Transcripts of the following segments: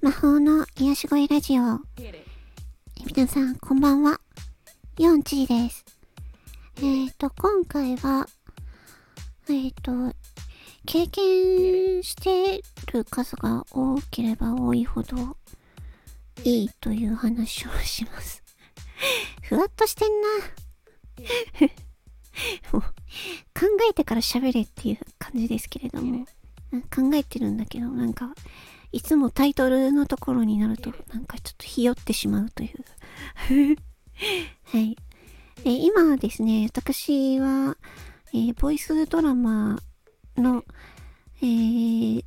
魔法の癒し声ラジオ。皆さん、こんばんは。ヨンチーです。えっ、ー、と、今回は、えっ、ー、と、経験してる数が多ければ多いほどいいという話をします。ふわっとしてんな。もう、考えてから喋れっていう感じですけれども、考えてるんだけど、なんか、いつもタイトルのところになると、なんかちょっとひよってしまうという。はい。で、今ですね、私は、えー、ボイスドラマの、えー、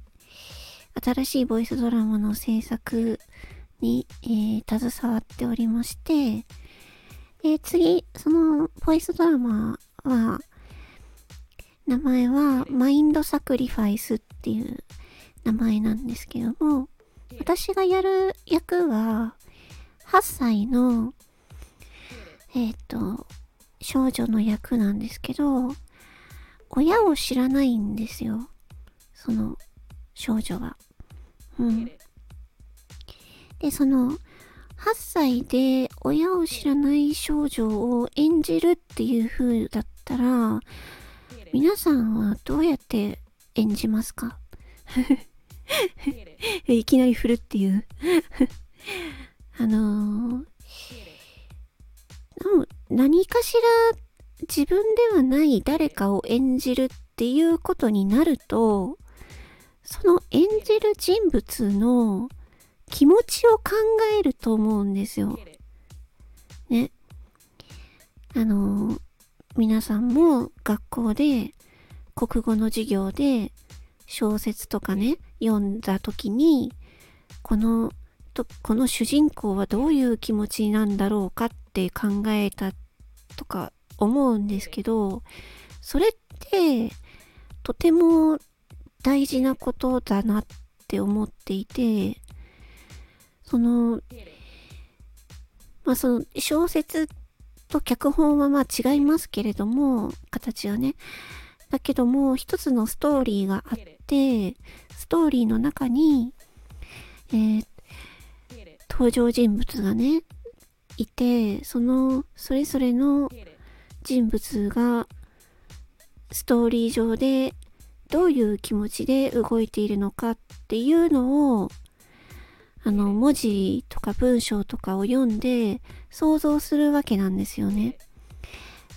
新しいボイスドラマの制作に、えー、携わっておりまして、で、次、その、ボイスドラマは、名前は、マインドサクリファイスっていう名前なんですけども、私がやる役は、8歳の、えっ、ー、と、少女の役なんですけど、親を知らないんですよ。その少女は。うん。で、その、8歳で親を知らない少女を演じるっていう風だったら、皆さんはどうやって演じますか？いきなり振るっていう あのー、何かしら自分ではない誰かを演じるっていうことになると、その演じる人物の気持ちを考えると思うんですよ。ね。あのー、皆さんも学校で国語の授業で小説とかね、読んだ時に、この、とこの主人公はどういう気持ちなんだろうかって考えたとか思うんですけど、それってとても大事なことだなって思っていて、その、まあその小説ってと脚本はまあ違いますけれども、形はね。だけども、一つのストーリーがあって、ストーリーの中に、えー、登場人物がね、いて、その、それぞれの人物が、ストーリー上でどういう気持ちで動いているのかっていうのを、あの、文字とか文章とかを読んで想像するわけなんですよね。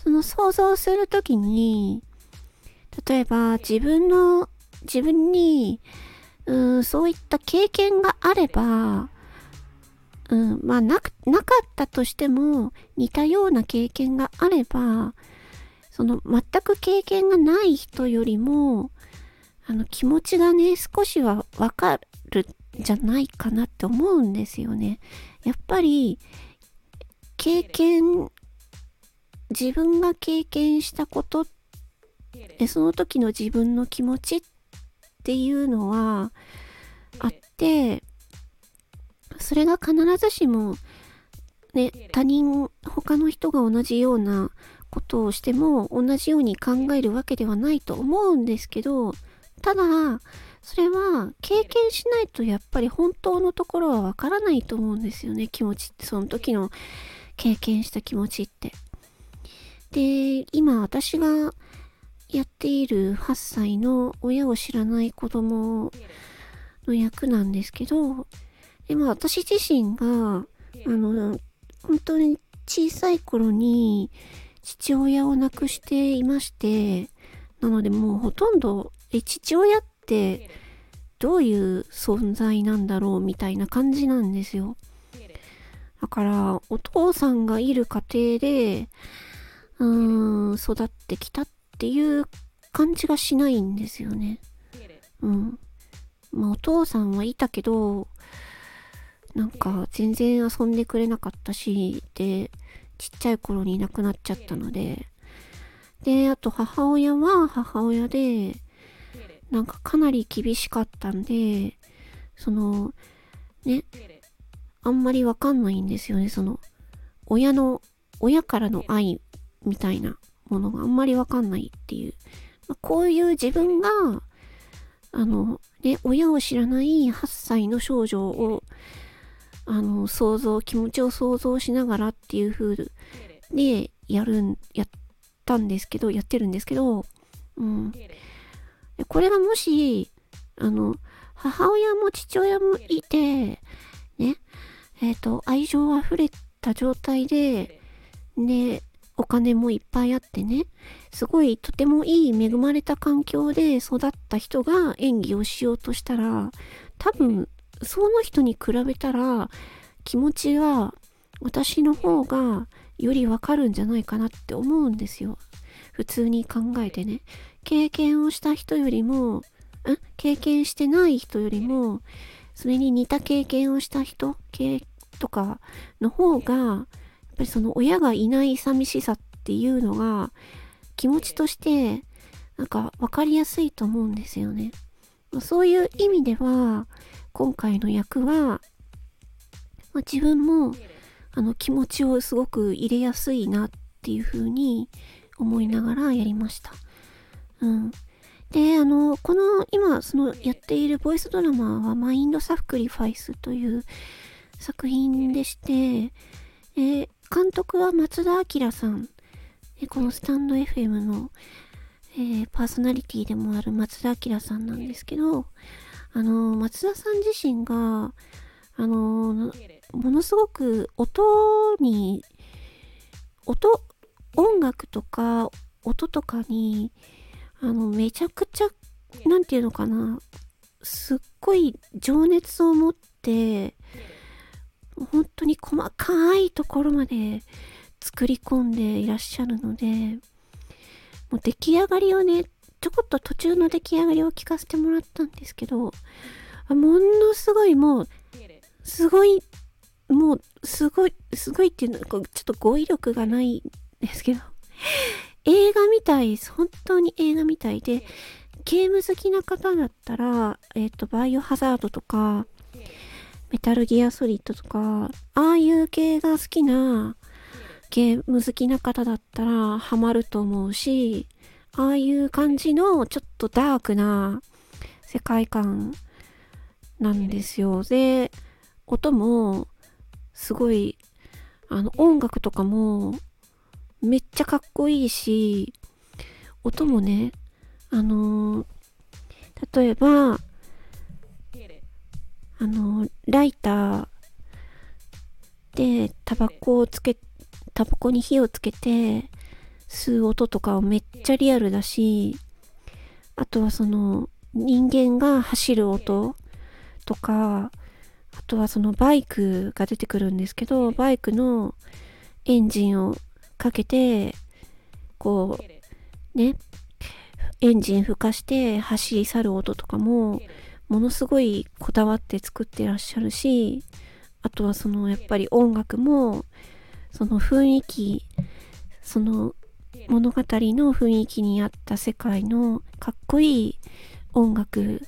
その想像するときに、例えば自分の、自分に、うん、そういった経験があれば、うん、まあな、なかったとしても似たような経験があれば、その全く経験がない人よりも、あの気持ちがね、少しはわかるんじゃないかなって思うんですよね。やっぱり、経験、自分が経験したこと、その時の自分の気持ちっていうのはあって、それが必ずしも、ね、他人、他の人が同じようなことをしても同じように考えるわけではないと思うんですけど、ただ、それは経験しないとやっぱり本当のところはわからないと思うんですよね、気持ちって。その時の経験した気持ちって。で、今私がやっている8歳の親を知らない子供の役なんですけど、でも私自身が、あの、本当に小さい頃に父親を亡くしていまして、なのでもうほとんど、え、父親ってどういう存在なんだろうみたいな感じなんですよ。だから、お父さんがいる家庭で、うーん、育ってきたっていう感じがしないんですよね。うん。まあ、お父さんはいたけど、なんか全然遊んでくれなかったし、で、ちっちゃい頃にいなくなっちゃったので、で、あと母親は母親で、なんかかなり厳しかったんで、その、ね、あんまりわかんないんですよね、その、親の、親からの愛みたいなものがあんまりわかんないっていう。まあ、こういう自分が、あの、ね、親を知らない8歳の少女を、あの、想像、気持ちを想像しながらっていう風で、やるん、やったんですけど、やってるんですけど、うん。これがもし、あの、母親も父親もいて、ね、え、ー、と、愛情溢れた状態で、で、お金もいっぱいあってね、すごいとてもいい恵まれた環境で育った人が演技をしようとしたら、多分、その人に比べたら気持ちが私の方がよりわかるんじゃないかなって思うんですよ。普通に考えてね。経験をした人よりも、ん？経験してない人よりも、それに似た経験をした人系とかの方が、やっぱりその親がいない寂しさっていうのが気持ちとしてなんか分かりやすいと思うんですよね。そういう意味では今回の役は、まあ、自分もあの気持ちをすごく入れやすいなっていう風に思いながらやりました。うん。で、あの、この今そのやっているボイスドラマはマインドサフクリファイスという作品でして、え、監督は松田明さん。このスタンド FM の、えー、パーソナリティでもある松田明さんなんですけど、あの、松田さん自身が、あの、ものすごく音に、音、音楽とか音とかに、あの、めちゃくちゃ、なんていうのかな、すっごい情熱を持って、本当に細かいところまで作り込んでいらっしゃるので、もう出来上がりをね、ちょこっと途中の出来上がりを聞かせてもらったんですけど、ものすごいもう、すごい、もう、すごい、すごいっていうのは、ちょっと語彙力がないんですけど、映画みたいです。本当に映画みたいで、ゲーム好きな方だったら、えっ、ー、と、バイオハザードとか、メタルギアソリッドとか、ああいう系が好きなゲーム好きな方だったらハマると思うし、ああいう感じのちょっとダークな世界観なんですよ。で、音もすごい、あの音楽とかもめっちゃかっこいいし、音もね、あのー、例えば、あのー、ライターでタバコをつけ、タバコに火をつけて、吸う音とかはめっちゃリアルだし、あとはその人間が走る音とか、あとはそのバイクが出てくるんですけど、バイクのエンジンをかけて、こう、ね、エンジン吹かして走り去る音とかも、ものすごいこだわって作ってらっしゃるし、あとはそのやっぱり音楽も、その雰囲気、その物語の雰囲気に合った世界のかっこいい音楽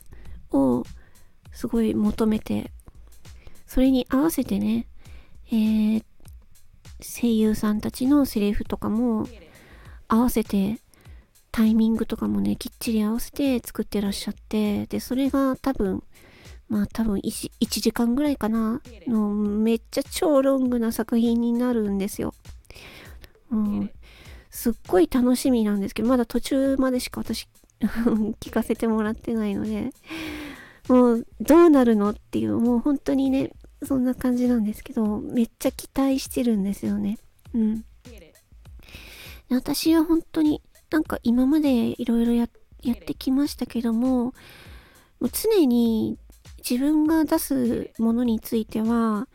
をすごい求めて、それに合わせてね、えー、声優さんたちのセリフとかも合わせてタイミングとかもね、きっちり合わせて作ってらっしゃって、で、それが多分、まあ多分 1, 1時間ぐらいかなのめっちゃ超ロングな作品になるんですよ。うん、すっごい楽しみなんですけど、まだ途中までしか私 聞かせてもらってないので、もうどうなるのっていう、もう本当にね、そんな感じなんですけど、めっちゃ期待してるんですよね。うん。私は本当になんか今までいろいろやってきましたけども、もう常に自分が出すものについては、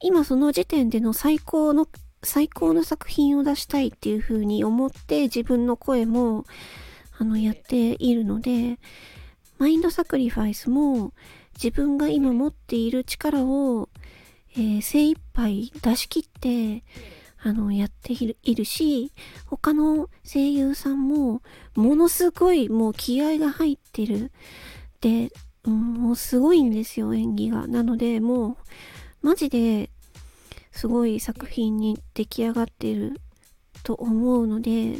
今その時点での最高の最高の作品を出したいっていう風に思って自分の声もあのやっているのでマインドサクリファイスも自分が今持っている力を、えー、精一杯出し切ってあのやっているし他の声優さんもものすごいもう気合が入ってる。で、うん、もうすごいんですよ演技が。なのでもうマジですごい作品に出来上がってる。と思うので、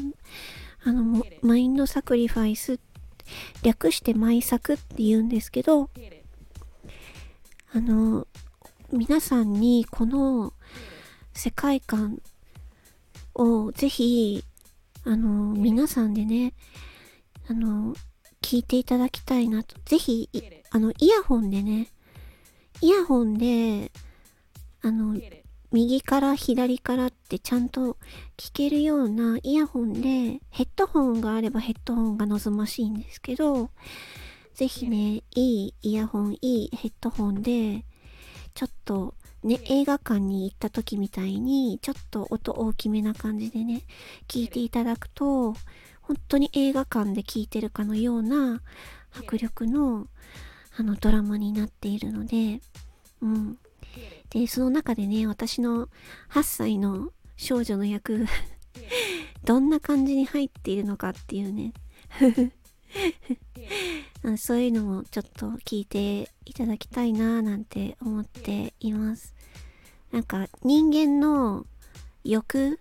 あの、マインドサクリファイス、略して舞作って言うんですけど、あの、皆さんにこの世界観をぜひ、あの、皆さんでね、あの、聞いていただきたいなと。ぜひ、あの、イヤホンでね、イヤホンで、あの、右から左からってちゃんと聞けるようなイヤホンで、ヘッドホンがあればヘッドホンが望ましいんですけど、ぜひね、いいイヤホン、いいヘッドホンで、ちょっとね、映画館に行った時みたいに、ちょっと音大きめな感じでね、聞いていただくと、本当に映画館で聞いてるかのような迫力のあのドラマになっているので、うん。で、その中でね、私の8歳の少女の役 どんな感じに入っているのかっていうねそういうのもちょっと聞いていただきたいなーなんて思っています。なんか人間の欲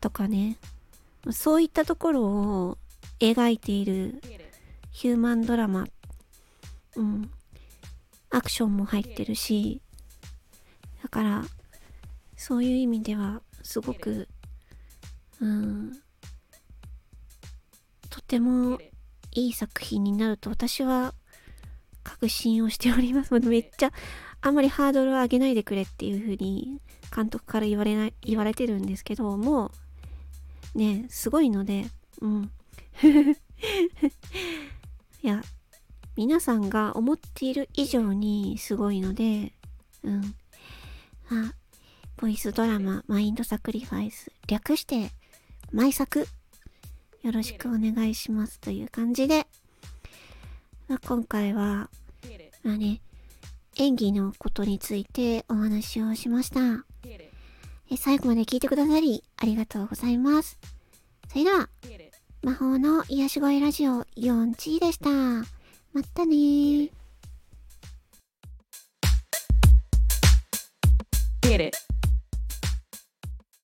とかね、そういったところを描いているヒューマンドラマ、うん、アクションも入ってるし、だから、そういう意味では、すごく、うん、とてもいい作品になると私は確信をしております。めっちゃ、あんまりハードルを上げないでくれっていう風に監督から言われない、言われてるんですけど、もう、ね、すごいので、うん。いや、皆さんが思っている以上にすごいので、うん。あ、ボイスドラマ、マインドサクリファイス、略して、毎作、よろしくお願いしますという感じで、まあ、今回は、まあね、演技のことについてお話をしました。え最後まで聞いてくださりありがとうございます。それでは、魔法の癒し声ラジオ 4G でした。またね